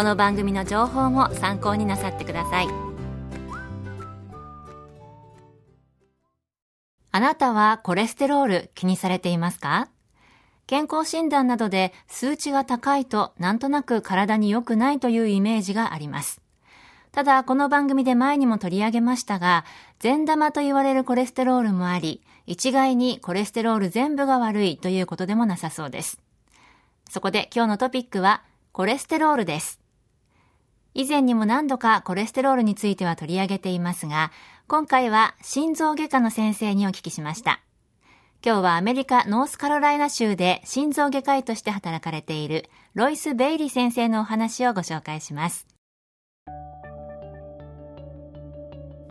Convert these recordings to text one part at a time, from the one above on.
この番組の情報も参考になさってくださいあなたはコレステロール気にされていますか？健康診断などで数値が高いとなんとなく体に良くないというイメージがあります。ただ、この番組で前にも取り上げましたが、善玉と言われるコレステロールもあり、一概にコレステロール全部が悪いということでもなさそうです。そこで今日のトピックは、コレステロールです。以前にも何度かコレステロールについては取り上げていますが、今回は心臓外科の先生にお聞きしました。今日はアメリカノースカロライナ州で心臓外科医として働かれているロイス・ベイリー先生のお話をご紹介します。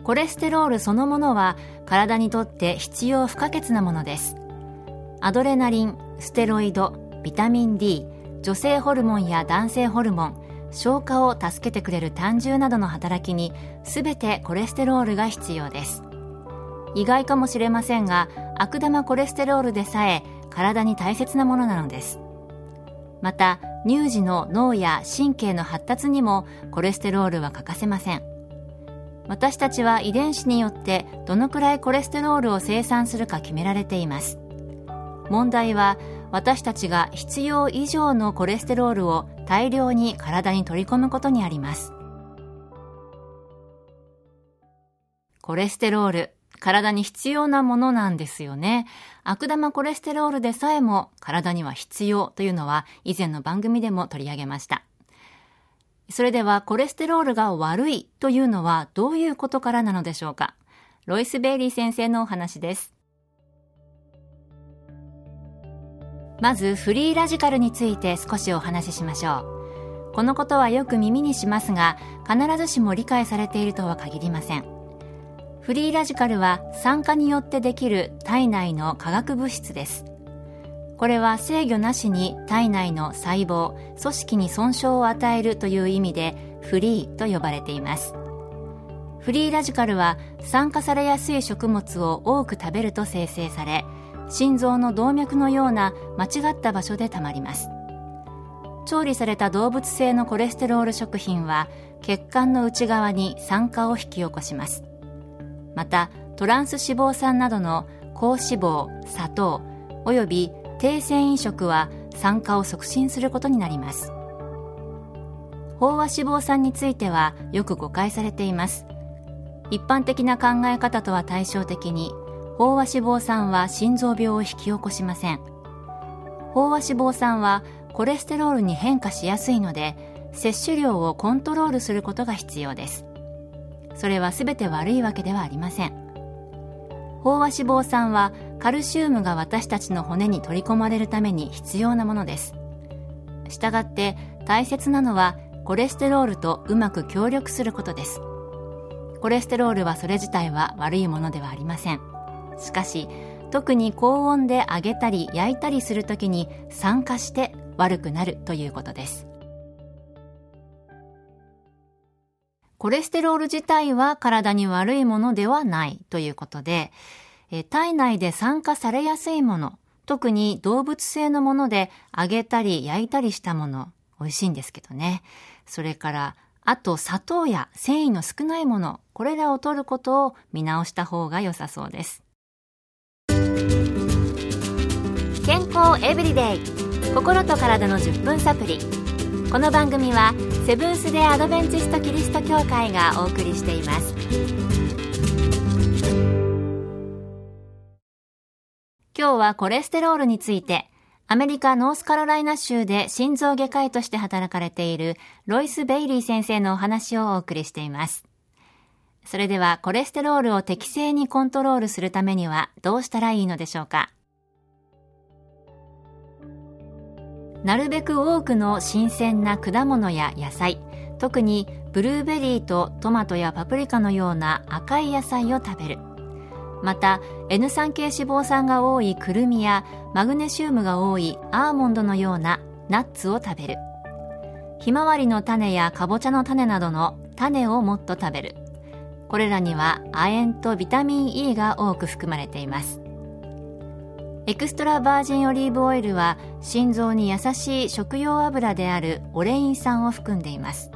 コレステロールそのものは体にとって必要不可欠なものです。アドレナリン、ステロイド、ビタミン D、女性ホルモンや男性ホルモン、消化を助けてくれる胆汁などの働きに全てコレステロールが必要です。意外かもしれませんが悪玉コレステロールでさえ体に大切なものなのです。また乳児の脳や神経の発達にもコレステロールは欠かせません。私たちは遺伝子によってどのくらいコレステロールを生産するか決められています。問題は私たちが必要以上のコレステロールを大量に体に取り込むことにあります。コレステロール体に必要なものなんですよね。悪玉コレステロールでさえも体には必要というのは以前の番組でも取り上げました。それではコレステロールが悪いというのはどういうことからなのでしょうか？ロイス・ベイリー先生のお話です。まずフリーラジカルについて少しお話ししましょう。このことはよく耳にしますが必ずしも理解されているとは限りません。フリーラジカルは酸化によってできる体内の化学物質です。これは制御なしに体内の細胞組織に損傷を与えるという意味でフリーと呼ばれています。フリーラジカルは酸化されやすい食物を多く食べると生成され心臓の動脈のような間違った場所でたまります。調理された動物性のコレステロール食品は血管の内側に酸化を引き起こします。またトランス脂肪酸などの高脂肪砂糖および低繊維食は酸化を促進することになります。飽和脂肪酸についてはよく誤解されています。一般的な考え方とは対照的に飽和脂肪酸は心臓病を引き起こしません。飽和脂肪酸はコレステロールに変化しやすいので摂取量をコントロールすることが必要です。それは全て悪いわけではありません。飽和脂肪酸はカルシウムが私たちの骨に取り込まれるために必要なものです。したがって大切なのはコレステロールとうまく協力することです。コレステロールはそれ自体は悪いものではありません。しかし特に高温で揚げたり焼いたりするときに酸化して悪くなるということです。コレステロール自体は体に悪いものではないということで体内で酸化されやすいもの特に動物性のもので揚げたり焼いたりしたもの美味しいんですけどね。それからあと砂糖や繊維の少ないものこれらを取ることを見直した方が良さそうです。健康エブリデイ。心と体の10分サプリ。この番組はセブンス・デ・アドベンチスト・キリスト教会がお送りしています。今日はコレステロールについてアメリカ・ノースカロライナ州で心臓外科医として働かれているロイス・ベイリー先生のお話をお送りしています。それではコレステロールを適正にコントロールするためにはどうしたらいいのでしょうか？なるべく多くの新鮮な果物や野菜特にブルーベリーとトマトやパプリカのような赤い野菜を食べる。また N3 系脂肪酸が多いくるみやマグネシウムが多いアーモンドのようなナッツを食べる。ひまわりの種やかぼちゃの種などの種をもっと食べる。これらには亜鉛とビタミン E が多く含まれています。エクストラバージンオリーブオイルは心臓に優しい食用油であるオレイン酸を含んでいます。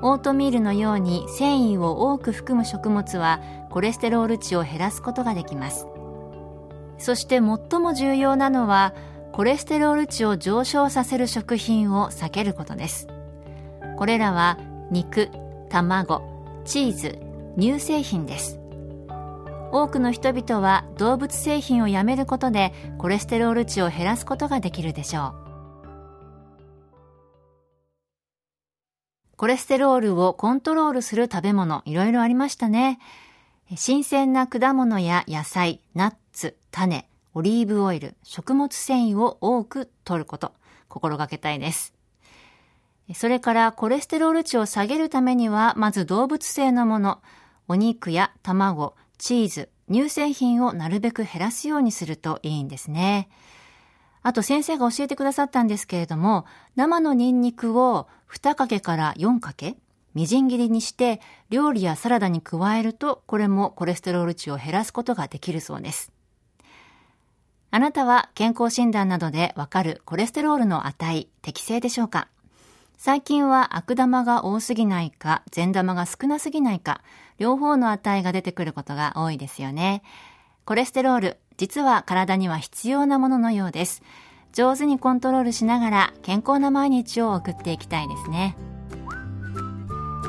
オートミールのように繊維を多く含む食物はコレステロール値を減らすことができます。そして最も重要なのはコレステロール値を上昇させる食品を避けることです。これらは肉、卵、チーズ、乳製品です。多くの人々は動物製品をやめることでコレステロール値を減らすことができるでしょう。コレステロールをコントロールする食べ物いろいろありましたね。新鮮な果物や野菜ナッツ種オリーブオイル食物繊維を多く摂ること。心がけたいです。それからコレステロール値を下げるためにはまず動物性のものお肉や卵チーズ、乳製品をなるべく減らすようにするといいんですね。あと先生が教えてくださったんですけれども、生のニンニクを2かけから4かけ、みじん切りにして料理やサラダに加えると、これもコレステロール値を減らすことができるそうです。あなたは健康診断などでわかるコレステロールの値、適正でしょうか？最近は悪玉が多すぎないか、善玉が少なすぎないか、両方の値が出てくることが多いですよね。コレステロール、実は体には必要なもののようです。上手にコントロールしながら健康な毎日を送っていきたいですね。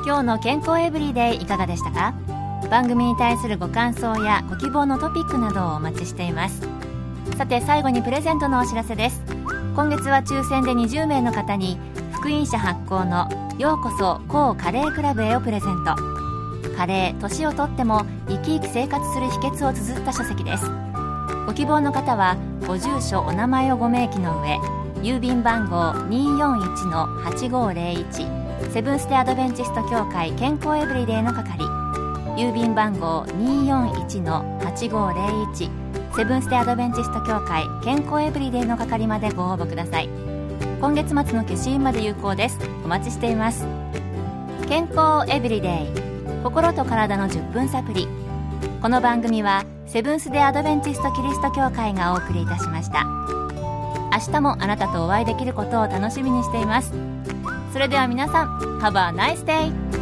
今日の健康エブリデイいかがでしたか？番組に対するご感想やご希望のトピックなどをお待ちしています。さて最後にプレゼントのお知らせです。今月は抽選で20名の方に福音社発行の「ようこそ高カレークラブへ」をプレゼント。カレー年をとっても生き生き生活する秘訣を綴った書籍です。ご希望の方はご住所お名前をご明記の上郵便番号241-8501セブンス・テ・アドベンチスト協会健康エブリデイの係郵便番号241-8501セブンス・テ・アドベンチスト協会健康エブリデイの係までご応募ください。今月末の消印まで有効です。お待ちしています。健康エブリデイ。心と体の10分サプリこの番組はセブンス・デ・アドベンチスト・キリスト教会がお送りいたしました。明日もあなたとお会いできることを楽しみにしています。それでは皆さん Have a nice day!